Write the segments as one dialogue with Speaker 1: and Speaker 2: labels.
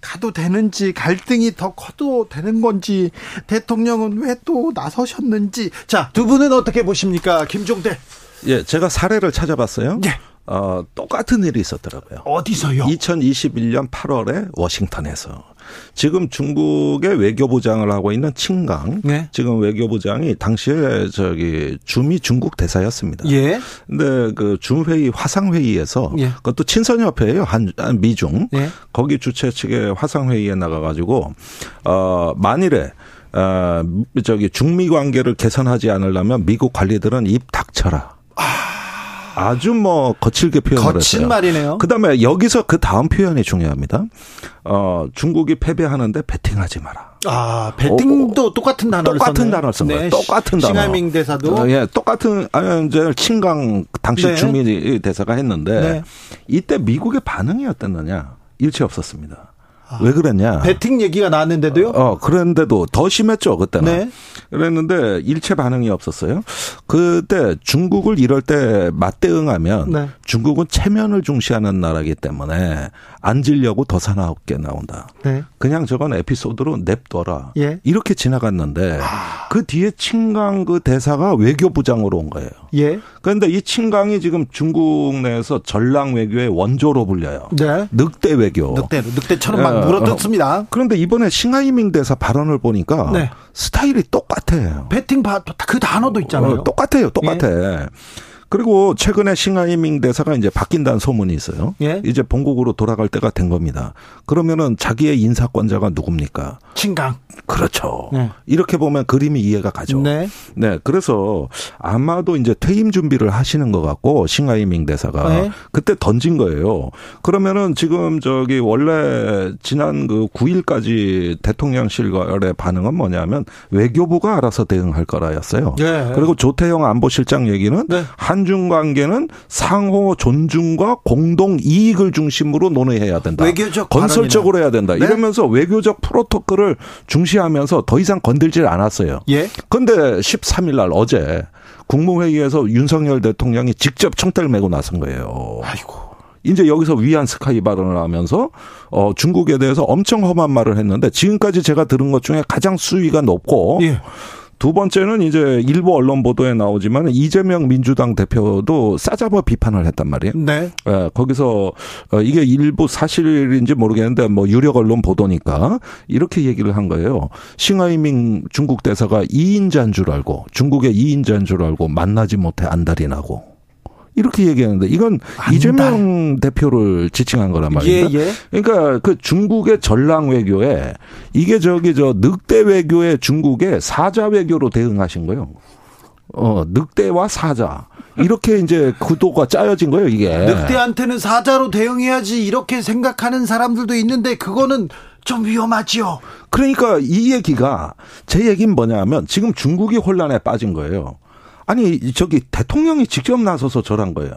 Speaker 1: 가도 되는지 갈등이 더 커도 되는 건지 대통령은 왜 또 나서셨는지. 자 두 분은 어떻게 보십니까 김종대?
Speaker 2: 예 제가 사례를 찾아봤어요. 예. 어, 똑같은 일이 있었더라고요.
Speaker 1: 어디서요?
Speaker 2: 2021년 8월에 워싱턴에서. 지금 중국의 외교부장을 하고 있는 칭강. 네. 지금 외교부장이 당시에 저기 주미 중국 대사였습니다. 예. 근데 그 중회의 화상회의에서 예. 그것도 친선협회예요. 한, 한 미중. 예. 거기 주최 측의 화상회의에 나가가지고, 어, 만일에 어, 저기 중미 관계를 개선하지 않으려면 미국 관리들은 입 닥쳐라. 아. 아주 뭐 거칠게 표현을
Speaker 1: 거친 했어요. 말이네요.
Speaker 2: 그다음에 여기서 그 다음 표현이 중요합니다. 어, 중국이 패배하는데 배팅하지 마라.
Speaker 1: 아, 배팅도 어, 똑같은 단어를
Speaker 2: 똑같은. 단어를 쓴 거예요. 네. 똑같은 단어.
Speaker 1: 싱하밍 대사도
Speaker 2: 어, 예, 똑같은 아니 이제 친강 당시 네. 주미 대사가 했는데 네. 이때 미국의 반응이 어땠느냐? 일체 없었습니다. 아, 왜 그랬냐?
Speaker 1: 배팅 얘기가 나왔는데도요?
Speaker 2: 어, 그런데도 더 심했죠, 그때는. 네. 그랬는데 일체 반응이 없었어요. 그때 중국을 이럴 때 맞대응하면 네. 중국은 체면을 중시하는 나라기 때문에 앉으려고 더 사나웠게 나온다. 네. 그냥 저건 에피소드로 냅둬라. 예. 이렇게 지나갔는데 아. 그 뒤에 친강 그 대사가 외교부장으로 온 거예요. 예. 그런데 이 친강이 지금 중국 내에서 전랑 외교의 원조로 불려요. 네. 늑대 외교.
Speaker 1: 늑대, 늑대처럼 막 예. 물어뜯습니다.
Speaker 2: 그런데 이번에 싱하이밍 대사 발언을 보니까 네. 스타일이 똑같아요.
Speaker 1: 배팅 그 단어도 있잖아요.
Speaker 2: 어, 똑같아요. 똑같아. 예. 그리고 최근에 싱하이밍 대사가 이제 바뀐다는 소문이 있어요. 예? 이제 본국으로 돌아갈 때가 된 겁니다. 그러면은 자기의 인사권자가 누굽니까?
Speaker 1: 친강.
Speaker 2: 그렇죠. 네. 이렇게 보면 그림이 이해가 가죠. 네. 네. 그래서 아마도 이제 퇴임 준비를 하시는 것 같고 싱하이밍 대사가 네. 그때 던진 거예요. 그러면은 지금 저기 원래 지난 그 9일까지 대통령실의 반응은 뭐냐면 외교부가 알아서 대응할 거라였어요. 네. 그리고 조태영 안보실장 얘기는 네. 한중 관계는 상호 존중과 공동 이익을 중심으로 논의해야 된다.
Speaker 1: 외교적
Speaker 2: 건설적으로 해야 된다. 네. 이러면서 외교적 프로토콜을 중시하면서 더 이상 건들질 않았어요. 예. 그런데 13일 날 어제 국무회의에서 윤석열 대통령이 직접 청대를 메고 나선 거예요. 아이고. 이제 여기서 위안 스카이 발언을 하면서 어 중국에 대해서 엄청 험한 말을 했는데 지금까지 제가 들은 것 중에 가장 수위가 높고 예. 두 번째는 이제 일부 언론 보도에 나오지만 이재명 민주당 대표도 싸잡아 비판을 했단 말이에요. 네. 예, 거기서 어, 이게 일부 사실인지 모르겠는데 뭐 유력 언론 보도니까 이렇게 얘기를 한 거예요. 싱하이밍 중국 대사가 2인자인 줄 알고 중국의 2인자인 줄 알고 만나지 못해 안달이 나고 이렇게 얘기하는데 이건 안달. 이재명 대표를 지칭한 거란 말입니다. 예, 예. 그러니까 그 중국의 전랑 외교에 이게 저기 저 늑대 외교에 중국의 사자 외교로 대응하신 거예요. 어, 늑대와 사자. 이렇게 이제 구도가 짜여진 거예요, 이게.
Speaker 1: 늑대한테는 사자로 대응해야지 이렇게 생각하는 사람들도 있는데 그거는 좀 위험하지요.
Speaker 2: 그러니까 이 얘기가 제 얘기는 뭐냐면 지금 중국이 혼란에 빠진 거예요. 아니 저기 대통령이 직접 나서서 절한 거예요.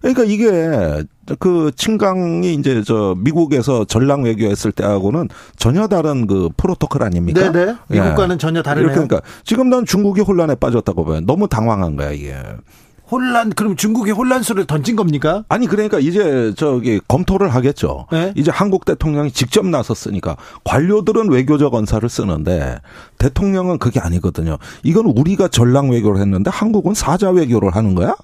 Speaker 2: 그러니까 이게 그 친강이 이제 저 미국에서 전랑 외교했을 때하고는 전혀 다른 그 프로토콜 아닙니까?
Speaker 1: 네네. 예. 미국과는 예. 전혀 다르네요.
Speaker 2: 그러니까 지금 난 중국이 혼란에 빠졌다고 봐요. 너무 당황한 거야 이게.
Speaker 1: 혼란 그럼 중국이 혼란수를 던진 겁니까?
Speaker 2: 아니 그러니까 이제 저기 검토를 하겠죠. 네? 이제 한국 대통령이 직접 나섰으니까 관료들은 외교적 언사를 쓰는데 대통령은 그게 아니거든요. 이건 우리가 전랑 외교를 했는데 한국은 사자 외교를 하는 거야?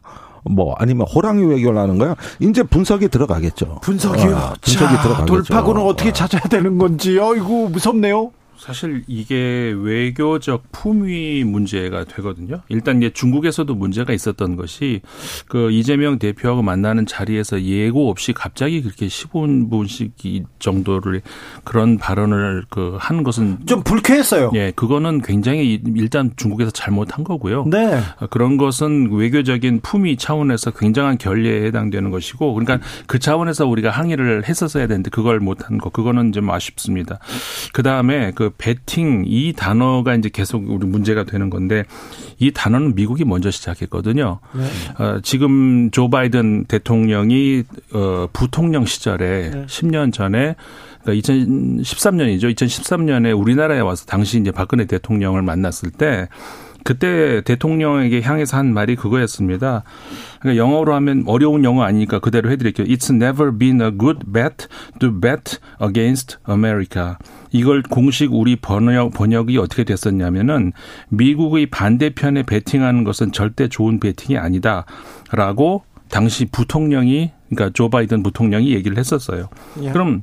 Speaker 2: 뭐 아니면 호랑이 외교를 하는 거야? 이제 분석이 들어가겠죠.
Speaker 1: 분석이요. 어, 분석이 자, 들어가겠죠. 돌파구는 어떻게 찾아야 되는 건지. 어이구 무섭네요.
Speaker 3: 사실 이게 외교적 품위 문제가 되거든요. 일단 이제 중국에서도 문제가 있었던 것이 그 이재명 대표하고 만나는 자리에서 예고 없이 갑자기 그렇게 15분씩 정도를 그런 발언을 그 한 것은
Speaker 1: 좀 불쾌했어요.
Speaker 3: 예, 그거는 굉장히 일단 중국에서 잘못한 거고요.
Speaker 1: 네.
Speaker 3: 그런 것은 외교적인 품위 차원에서 굉장한 결례에 해당되는 것이고 그러니까 그 차원에서 우리가 항의를 했었어야 되는데 그걸 못한 거 그거는 좀 아쉽습니다. 그 다음에 그 베팅 이 단어가 이제 계속 우리 문제가 되는 건데 이 단어는 미국이 먼저 시작했거든요. 네. 어, 지금 조 바이든 대통령이 어, 부통령 시절에 네. 10년 전에 그러니까 2013년이죠. 2013년에 우리나라에 와서 당시 이제 박근혜 대통령을 만났을 때 그때 대통령에게 향해서 한 말이 그거였습니다. 그러니까 영어로 하면 어려운 영어 아니니까 그대로 해드릴게요. It's never been a good bet to bet against America. 이걸 공식 우리 번역, 번역이 어떻게 됐었냐면은 미국의 반대편에 베팅하는 것은 절대 좋은 베팅이 아니다. 라고 당시 부통령이 그러니까 조 바이든 부통령이 얘기를 했었어요. 예. 그럼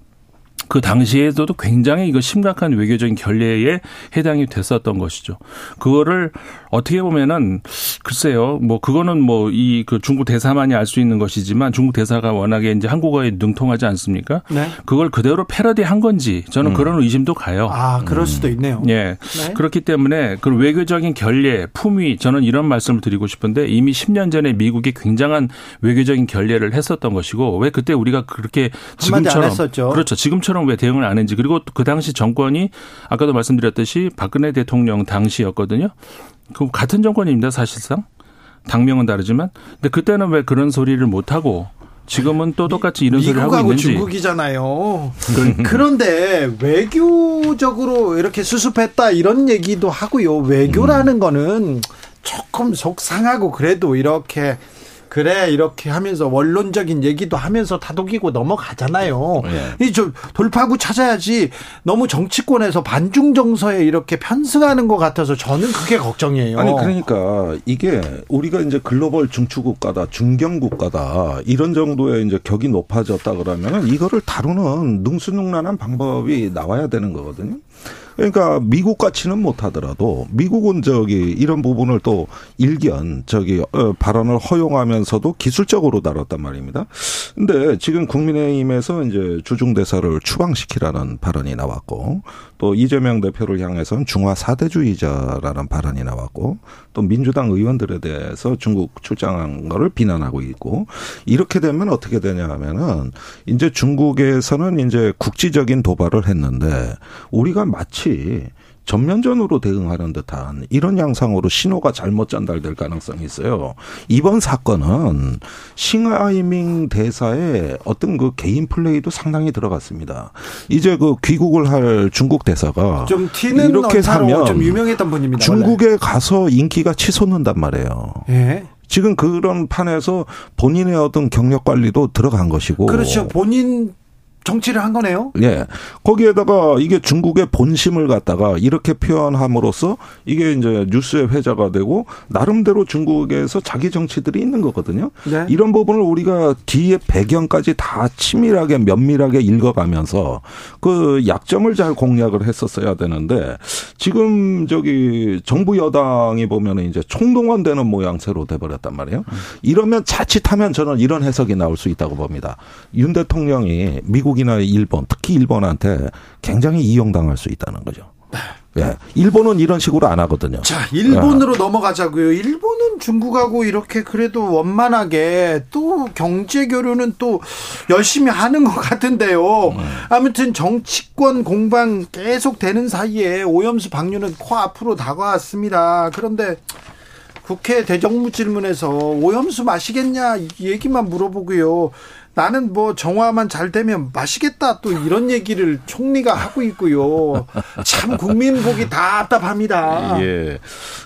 Speaker 3: 그 당시에도 굉장히 이거 심각한 외교적인 결례에 해당이 됐었던 것이죠. 그거를 어떻게 보면은 글쎄요, 뭐 그거는 뭐 이 그 중국 대사만이 알 수 있는 것이지만 중국 대사가 워낙에 이제 한국어에 능통하지 않습니까? 네. 그걸 그대로 패러디한 건지 저는 음. 그런 의심도 가요.
Speaker 1: 아, 그럴 수도 있네요.
Speaker 3: 음. 예. 네. 그렇기 때문에 그 외교적인 결례, 품위 저는 이런 말씀을 드리고 싶은데 이미 10년 전에 미국이 굉장한 외교적인 결례를 했었던 것이고 왜 그때 우리가 그렇게 지금처럼 그렇죠. 지금처럼 왜 대응을 안 했는지 그리고 그 당시 정권이 아까도 말씀드렸듯이 박근혜 대통령 당시였거든요. 그 같은 정권입니다, 사실상. 당명은 다르지만. 근데 그때는 왜 그런 소리를 못 하고 지금은 또 똑같이 이런 소리를 하고 있는지.
Speaker 1: 중국이잖아요. 그런데 외교적으로 이렇게 수습했다 이런 얘기도 하고요. 외교라는 음. 거는 조금 속상하고 그래도 이렇게 그래 이렇게 하면서 원론적인 얘기도 하면서 다독이고 넘어가잖아요. 네. 이좀 돌파구 찾아야지 너무 정치권에서 반중 정서에 이렇게 편승하는 것 같아서 저는 그게 걱정이에요.
Speaker 2: 아니 그러니까 이게 우리가 이제 글로벌 중추국가다 중견국가다 이런 정도의 이제 격이 높아졌다 그러면 이거를 다루는 능수능란한 방법이 나와야 되는 거거든요. 그러니까 미국 같이는 못하더라도 미국은 저기 이런 부분을 또 일견 저기 어, 발언을 허용하면서도 기술적으로 다뤘단 말입니다. 근데 지금 국민의힘에서 이제 주중 대사를 추방시키라는 발언이 나왔고 또 이재명 대표를 향해서는 중화 사대주의자라는 발언이 나왔고 또 민주당 의원들에 대해서 중국 출장한 거를 비난하고 있고 이렇게 되면 어떻게 되냐 하면은 이제 중국에서는 이제 국지적인 도발을 했는데 우리가 마치 전면전으로 대응하는 듯한 이런 양상으로 신호가 잘못 전달될 가능성이 있어요. 이번 사건은 싱하이밍 대사의 어떤 그 개인 플레이도 상당히 들어갔습니다. 이제 그 귀국을 할 중국 대사가
Speaker 1: 좀 튀는 이렇게 사면 좀 유명했던 분입니다.
Speaker 2: 중국에 원래. 가서 인기가 치솟는단 말이에요. 예. 지금 그런 판에서 본인의 어떤 경력 관리도 들어간 것이고.
Speaker 1: 그렇죠. 본인 정치를 한 거네요.
Speaker 2: 예. 거기에다가 이게 중국의 본심을 갖다가 이렇게 표현함으로써 이게 이제 뉴스의 회자가 되고 나름대로 중국에서 자기 정치들이 있는 거거든요. 네. 이런 부분을 우리가 뒤에 배경까지 다 치밀하게 면밀하게 읽어가면서 그 약점을 잘 공략을 했었어야 되는데 지금 저기 정부 여당이 보면은 이제 총동원되는 모양새로 돼버렸단 말이에요. 이러면 자칫하면 저는 이런 해석이 나올 수 있다고 봅니다. 윤 대통령이 미국 미국이나 일본, 특히 일본한테 굉장히 이용당할 수 있다는 거죠. 예. 일본은 이런 식으로 안 하거든요.
Speaker 1: 자, 일본으로 예. 넘어가자고요. 일본은 중국하고 이렇게 그래도 원만하게 또 경제 교류는 또 열심히 하는 것 같은데요. 음. 아무튼 정치권 공방 계속 되는 사이에 오염수 방류는 코앞으로 다가왔습니다. 그런데 국회 대정부 질문에서 오염수 마시겠냐 얘기만 물어보고요. 나는 뭐 정화만 잘 되면 마시겠다 또 이런 얘기를 총리가 하고 있고요. 참 국민 보기 답답합니다.
Speaker 2: 예.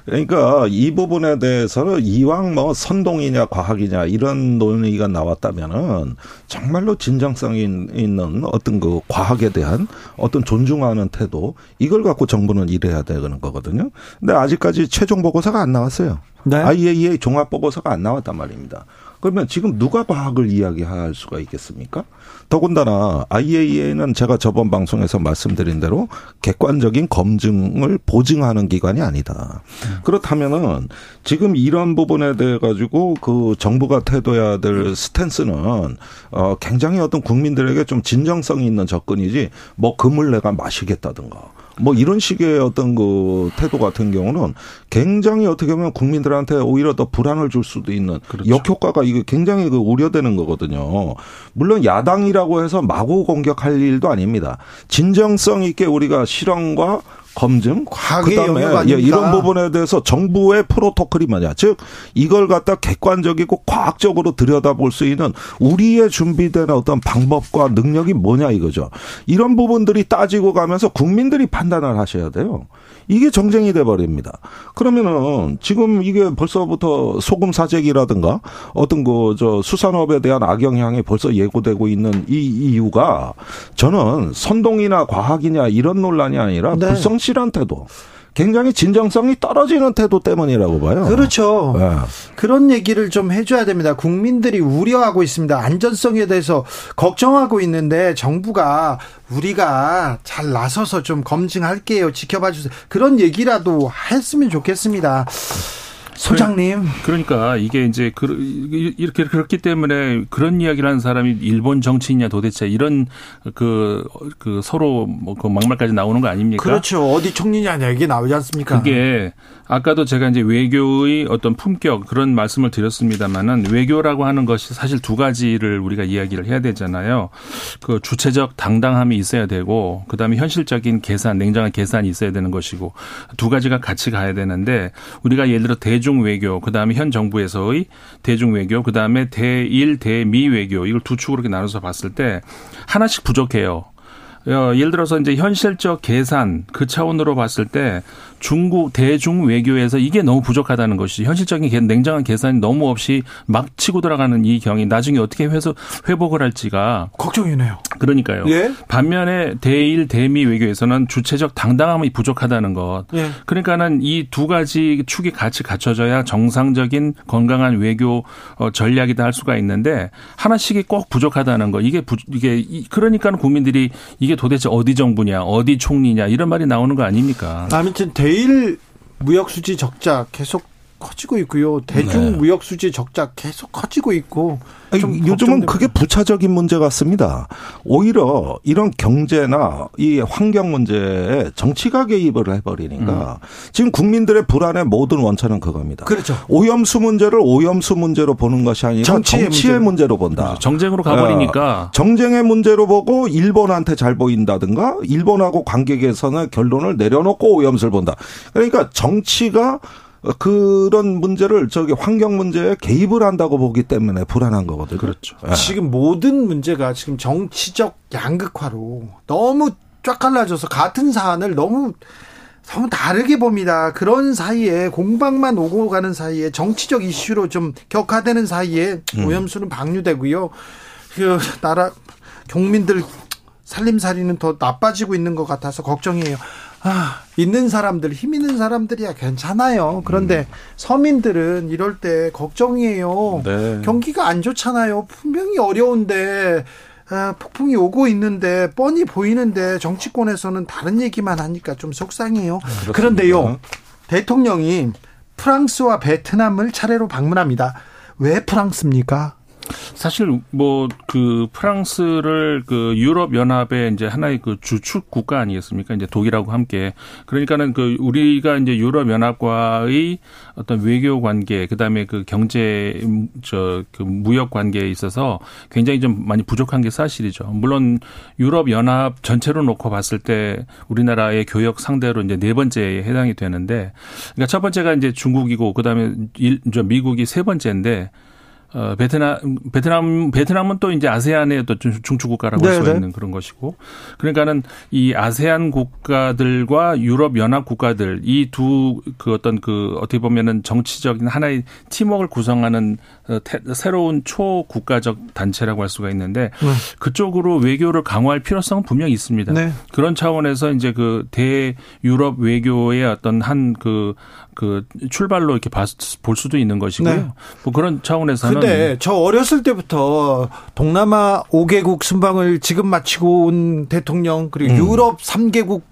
Speaker 2: 그러니까 이 부분에 대해서는 이왕 뭐 선동이냐 과학이냐 이런 논의가 나왔다면은 정말로 진정성이 있는 어떤 그 과학에 대한 어떤 존중하는 태도 이걸 갖고 정부는 일해야 되는 거거든요. 근데 아직까지 최종 보고서가 안 나왔어요. 네. IAEA 종합 보고서가 안 나왔단 말입니다. 그러면 지금 누가 과학을 이야기할 수가 있겠습니까? 더군다나 IAEA는 제가 저번 방송에서 말씀드린 대로 객관적인 검증을 보증하는 기관이 아니다. 그렇다면은 지금 이런 부분에 대해 가지고 그 정부가 태도해야 될 스탠스는 어 굉장히 어떤 국민들에게 좀 진정성이 있는 접근이지 뭐 금을 내가 마시겠다든가 뭐 이런 식의 어떤 그 태도 같은 경우는 굉장히 어떻게 보면 국민들한테 오히려 더 불안을 줄 수도 있는 그렇죠. 역효과가 이게 굉장히 그 우려되는 거거든요. 물론 야당이라고 해서 마구 공격할 일도 아닙니다. 진정성 있게 우리가 실험과 검증, 그다음에 예, 이런 부분에 대해서 정부의 프로토콜이 뭐냐, 즉 이걸 갖다 객관적이고 과학적으로 들여다볼 수 있는 우리의 준비된 어떤 방법과 능력이 뭐냐 이거죠. 이런 부분들이 따지고 가면서 국민들이 판단을 하셔야 돼요. 이게 정쟁이 돼 버립니다. 그러면은 지금 이게 벌써부터 소금 사재기라든가 어떤 그 저 수산업에 대한 악영향이 벌써 예고되고 있는 이 이유가 저는 선동이나 과학이냐 이런 논란이 아니라 네. 불성실 한 태도. 굉장히 진정성이 떨어지는 태도 때문이라고 봐요.
Speaker 1: 그렇죠. 네. 그런 얘기를 좀 해줘야 됩니다. 국민들이 우려하고 있습니다. 안전성에 대해서 걱정하고 있는데 정부가 우리가 잘 나서서 좀 검증할게요. 지켜봐 주세요. 그런 얘기라도 했으면 좋겠습니다. 소장님.
Speaker 3: 그러니까 이게 이제 그, 이렇게 그렇기 때문에 그런 이야기를 하는 사람이 일본 정치인이냐 도대체 이런 그, 그 서로 뭐 그 막말까지 나오는 거 아닙니까?
Speaker 1: 그렇죠. 어디 총리냐 이게 나오지 않습니까?
Speaker 3: 그게 아까도 제가 이제 외교의 어떤 품격 그런 말씀을 드렸습니다만은 외교라고 하는 것이 사실 두 가지를 우리가 이야기를 해야 되잖아요. 그 주체적 당당함이 있어야 되고 그다음에 현실적인 계산, 냉정한 계산이 있어야 되는 것이고 두 가지가 같이 가야 되는데 우리가 예를 들어 대중 대중 외교, 그 다음에 현 정부에서의 대중 외교, 그 다음에 대일 대미 외교 이걸 두 축으로 이렇게 나눠서 봤을 때 하나씩 부족해요. 어, 예를 들어서 이제 현실적 계산 그 차원으로 봤을 때 중국 대중 외교에서 이게 너무 부족하다는 것이 현실적인 냉정한 계산이 너무 없이 막 치고 들어가는 이 경이 나중에 어떻게 회수, 회복을 할지가
Speaker 1: 걱정이네요.
Speaker 3: 그러니까요. 예? 반면에 대일 대미 외교에서는 주체적 당당함이 부족하다는 것. 예. 그러니까는 이 두 가지 축이 같이 갖춰져야 정상적인 건강한 외교 어, 전략이다 할 수가 있는데 하나씩이 꼭 부족하다는 거. 이게 부, 이게 그러니까는 국민들이 이게 도대체 어디 정부냐, 어디 총리냐 이런 말이 나오는 거 아닙니까?
Speaker 1: 아무튼 대일 무역 수지 적자 계속 커지고 있고요. 대중 네. 무역 수지 적자 계속 커지고 있고
Speaker 2: 아니, 요즘은 그게 부차적인 문제 같습니다. 오히려 이런 경제나 이 환경 문제에 정치가 개입을 해버리니까 음. 지금 국민들의 불안의 모든 원천은 그겁니다.
Speaker 1: 그렇죠.
Speaker 2: 오염수 문제를 오염수 문제로 보는 것이 아니라 정치의, 정치의 문제로. 문제로 본다. 그렇죠.
Speaker 3: 정쟁으로 가버리니까
Speaker 2: 어, 정쟁의 문제로 보고 일본한테 잘 보인다든가 일본하고 관계 개선의 결론을 내려놓고 오염수를 본다. 그러니까 정치가 그런 문제를 저기 환경 문제에 개입을 한다고 보기 때문에 불안한 거거든요.
Speaker 3: 그렇죠.
Speaker 1: 네. 지금 모든 문제가 지금 정치적 양극화로 너무 쫙 갈라져서 같은 사안을 너무 너무 다르게 봅니다. 그런 사이에 공방만 오고 가는 사이에 정치적 이슈로 좀 격화되는 사이에 음. 오염수는 방류되고요. 그 나라 경민들 살림살이는 더 나빠지고 있는 것 같아서 걱정이에요. 아, 있는 사람들, 힘 있는 사람들이야 괜찮아요. 그런데 음. 서민들은 이럴 때 걱정이에요. 네. 경기가 안 좋잖아요. 분명히 어려운데 아, 폭풍이 오고 있는데 뻔히 보이는데 정치권에서는 다른 얘기만 하니까 좀 속상해요. 아, 그런데요, 대통령이 프랑스와 베트남을 차례로 방문합니다. 왜 프랑스입니까?
Speaker 3: 사실 뭐 그 프랑스를 그 유럽 연합의 이제 하나의 그 주축 국가 아니겠습니까? 이제 독일하고 함께 그러니까는 그 우리가 이제 유럽 연합과의 어떤 외교 관계 그다음에 그 경제 저 그 무역 관계에 있어서 굉장히 좀 많이 부족한 게 사실이죠. 물론 유럽 연합 전체로 놓고 봤을 때 우리나라의 교역 상대로 이제 네 번째에 해당이 되는데 그러니까 첫 번째가 이제 중국이고 그다음에 일, 저 미국이 세 번째인데 어, 베트남, 베트남, 베트남은 또 이제 아세안의 또 중추 국가라고 할 수 있는 그런 것이고. 그러니까는 이 아세안 국가들과 유럽 연합 국가들 이 두 그 어떤 그 어떻게 보면은 정치적인 하나의 팀워크를 구성하는 어, 새로운 초국가적 단체라고 할 수가 있는데 네. 그쪽으로 외교를 강화할 필요성은 분명히 있습니다. 네. 그런 차원에서 이제 그 대유럽 외교의 어떤 한 그 그 출발로 이렇게 볼 수도 있는 것이고요. 네. 뭐 그런 차원에서는
Speaker 1: 그런데 저 어렸을 때부터 동남아 5개국 순방을 지금 마치고 온 대통령 그리고 음. 유럽 3개국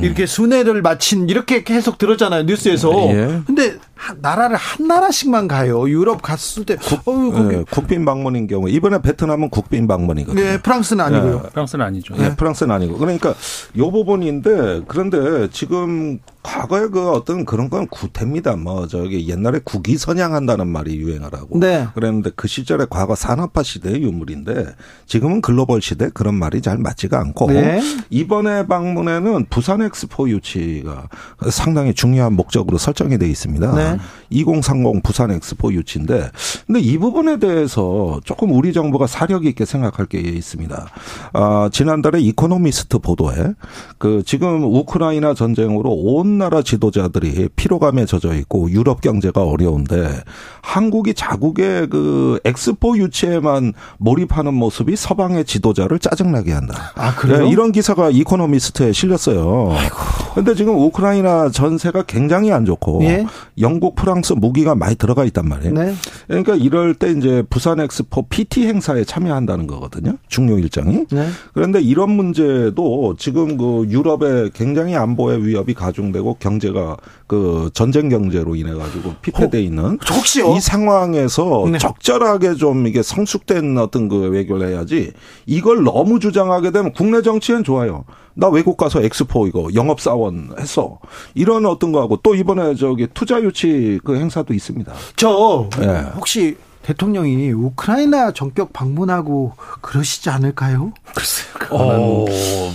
Speaker 1: 이렇게 순회를 마친 이렇게 계속 들었잖아요 뉴스에서. 예. 근데 나라를 한 나라씩만 가요. 유럽 갔을 때 국,
Speaker 2: 어, 예, 국빈 방문인 경우 이번에 베트남은 국빈 방문이거든요.
Speaker 1: 네, 프랑스는 아니고요.
Speaker 3: 예, 프랑스는 아니죠.
Speaker 2: 네, 프랑스는 아니고 그러니까 요 부분인데 그런데 지금 과거에 그 어떤 그런 건 구태입니다. 뭐 저기 옛날에 국위 선양한다는 말이 유행을 하고 네. 그랬는데 그 시절에 과거 산업화 시대의 유물인데 지금은 글로벌 시대 그런 말이 잘 맞지가 않고 네. 이번에 방문에는 부산 엑스포 유치가 상당히 중요한 목적으로 설정이 돼 있습니다. 네. 2030 부산 엑스포 유치인데 근데 이 부분에 대해서 조금 우리 정부가 사력 있게 생각할 게 있습니다. 아, 지난달에 이코노미스트 보도에 그 지금 우크라이나 전쟁으로 온 나라 지도자들이 피로감에 젖어 있고 유럽 경제가 어려운데 한국이 자국의 그 엑스포 유치에만 몰입하는 모습이 서방의 지도자를 짜증나게 한다.
Speaker 1: 아, 그래요? 네,
Speaker 2: 이런 기사가 이코노미스트에 실렸어요. 아이고. 근데 지금 우크라이나 전세가 굉장히 안 좋고 예? 영국, 프랑스 무기가 많이 들어가 있단 말이에요. 네. 그러니까 이럴 때 이제 부산 엑스포 PT 행사에 참여한다는 거거든요. 중요 일정이. 네. 그런데 이런 문제도 지금 그 유럽에 굉장히 안보의 위협이 가중되고 경제가 그 전쟁 경제로 인해 가지고 피폐돼 있는
Speaker 1: 혹시요?
Speaker 2: 이 상황에서 네. 적절하게 좀 이게 성숙된 어떤 그 외교를 해야지 이걸 너무 주장하게 되면 국내 정치엔 좋아요. 나 외국 가서 엑스포 이거 영업 사원 했어. 이런 어떤 거하고 또 이번에 저기 투자 유치 그 행사도 있습니다.
Speaker 1: 저 네. 혹시 대통령이 우크라이나 전격 방문하고 그러시지 않을까요?
Speaker 2: 글쎄요. 어,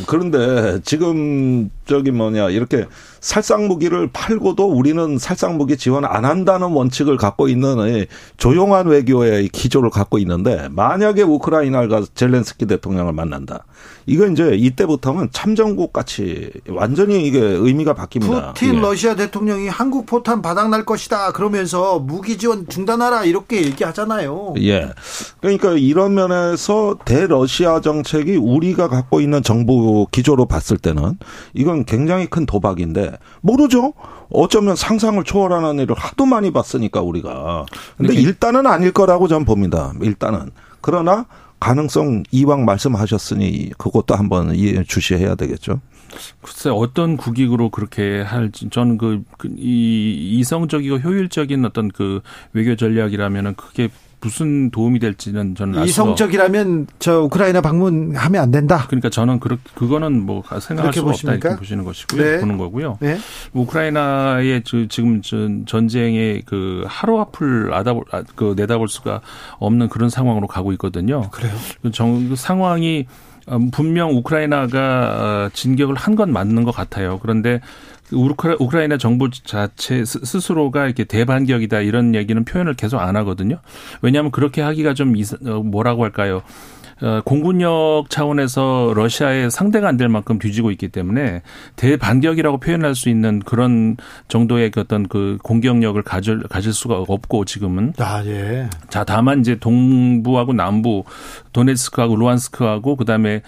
Speaker 2: 그런데 지금 저기 뭐냐 이렇게 살상 무기를 팔고도 우리는 살상 무기 지원 안 한다는 원칙을 갖고 있는 조용한 외교의 기조를 갖고 있는데 만약에 우크라이나가 가 젤렌스키 대통령을 만난다. 이거 이제 이때부터는 참전국 같이 완전히 이게 의미가 바뀝니다.
Speaker 1: 푸틴 예. 러시아 대통령이 한국 포탄 바닥 날 것이다. 그러면서 무기 지원 중단하라 이렇게 얘기하잖아요.
Speaker 2: 예. 그러니까 이런 면에서 대러시아 정책이 우리가 갖고 있는 정부 기조로 봤을 때는 이건 굉장히 큰 도박인데 모르죠. 어쩌면 상상을 초월하는 일을 하도 많이 봤으니까 우리가. 근데 일단은 아닐 거라고 전 봅니다. 일단은. 그러나 가능성 이왕 말씀하셨으니 그것도 한번 주시해야 되겠죠.
Speaker 3: 글쎄 어떤 국익으로 그렇게 할지 저는 그, 그이 이성적이고 효율적인 어떤 그 외교 전략이라면은 그게 무슨 도움이 될지는 저는
Speaker 1: 이성적이라면 저 우크라이나 방문하면 안 된다.
Speaker 3: 그러니까 저는 그 그거는 뭐 생각할 수가 보십니까? 없다 이렇게 보시는 것이고요. 네. 보는 거고요. 네. 우크라이나의 지금 전쟁의 그 하루 앞을 아다볼 아, 그 내다볼 수가 없는 그런 상황으로 가고 있거든요.
Speaker 1: 그래요.
Speaker 3: 정, 그 상황이 음, 분명 우크라이나가 어, 진격을 한 건 맞는 것 같아요. 그런데 우크라이나 정부 자체 스스로가 이렇게 대반격이다 이런 얘기는 표현을 계속 안 하거든요. 왜냐하면 그렇게 하기가 좀 어, 뭐라고 할까요? 어, 공군력 차원에서 러시아의 상대가 안 될 만큼 뒤지고 있기 때문에 대반격이라고 표현할 수 있는 그런 정도의 그 어떤 그 공격력을 가질 가질 수가 없고 지금은
Speaker 1: 아 예.
Speaker 3: 자 다만 이제 동부하고 남부 도네츠크하고 루안스크하고 그다음에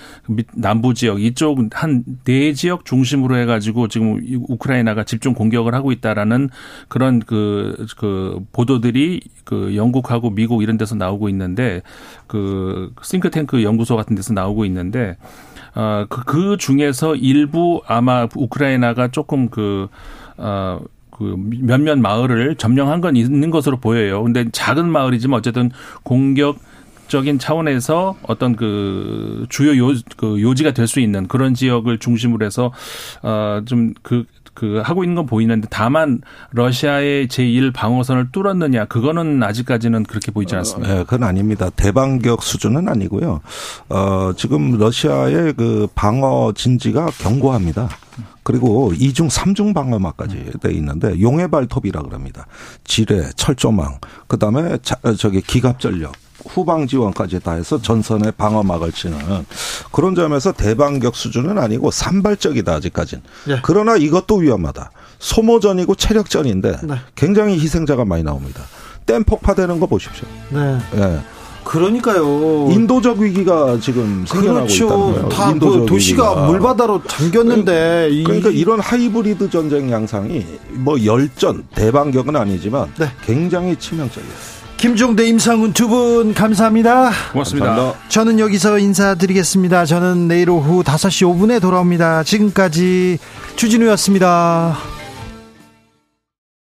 Speaker 3: 남부 지역 이쪽 한 네 지역 중심으로 해 가지고 지금 우크라이나가 집중 공격을 하고 있다라는 그런 그, 그 보도들이 그 영국하고 미국 이런 데서 나오고 있는데 그 싱크탱 크 연구소 같은 데서 나오고 있는데 어, 그, 그 중에서 일부 아마 우크라이나가 조금 그, 어, 그 몇몇 마을을 점령한 건 있는 것으로 보여요. 근데 작은 마을이지만 어쨌든 공격 적인 차원에서 어떤 그 주요 요, 그 요지가 될 수 있는 그런 지역을 중심으로 해서 어좀그 그 하고 있는 건 보이는데 다만 러시아의 제1 방어선을 뚫었느냐 그거는 아직까지는 그렇게 보이지 않습니다.
Speaker 2: 어, 네, 그건 아닙니다. 대반격 수준은 아니고요. 어 지금 러시아의 그 방어 진지가 견고합니다. 그리고 이중 삼중 방어막까지 돼 있는데 용해 발톱이라 그럽니다. 지뢰, 철조망, 그다음에 자, 저기 기갑 전력 후방 지원까지 다 해서 전선에 방어막을 치는 그런 점에서 대반격 수준은 아니고 산발적이다 아직까지는. 예. 그러나 이것도 위험하다. 소모전이고 체력전인데 네. 굉장히 희생자가 많이 나옵니다. 댐 폭파되는 거 보십시오. 네. 예.
Speaker 1: 그러니까요.
Speaker 2: 인도적 위기가 지금 생겨나고 그렇죠. 있다는 거예요.
Speaker 1: 다 인도적 도시가 위기가. 물바다로 잠겼는데
Speaker 2: 그러니까, 그러니까 이 런 하이브리드 전쟁 양상이 뭐 열전 대반격은 아니지만 네. 굉장히 치명적이에요.
Speaker 1: 김종대, 임상훈 두 분 감사합니다.
Speaker 3: 고맙습니다. 감사합니다.
Speaker 1: 저는 여기서 인사드리겠습니다. 저는 내일 오후 5시 5분에 돌아옵니다. 지금까지 주진우였습니다.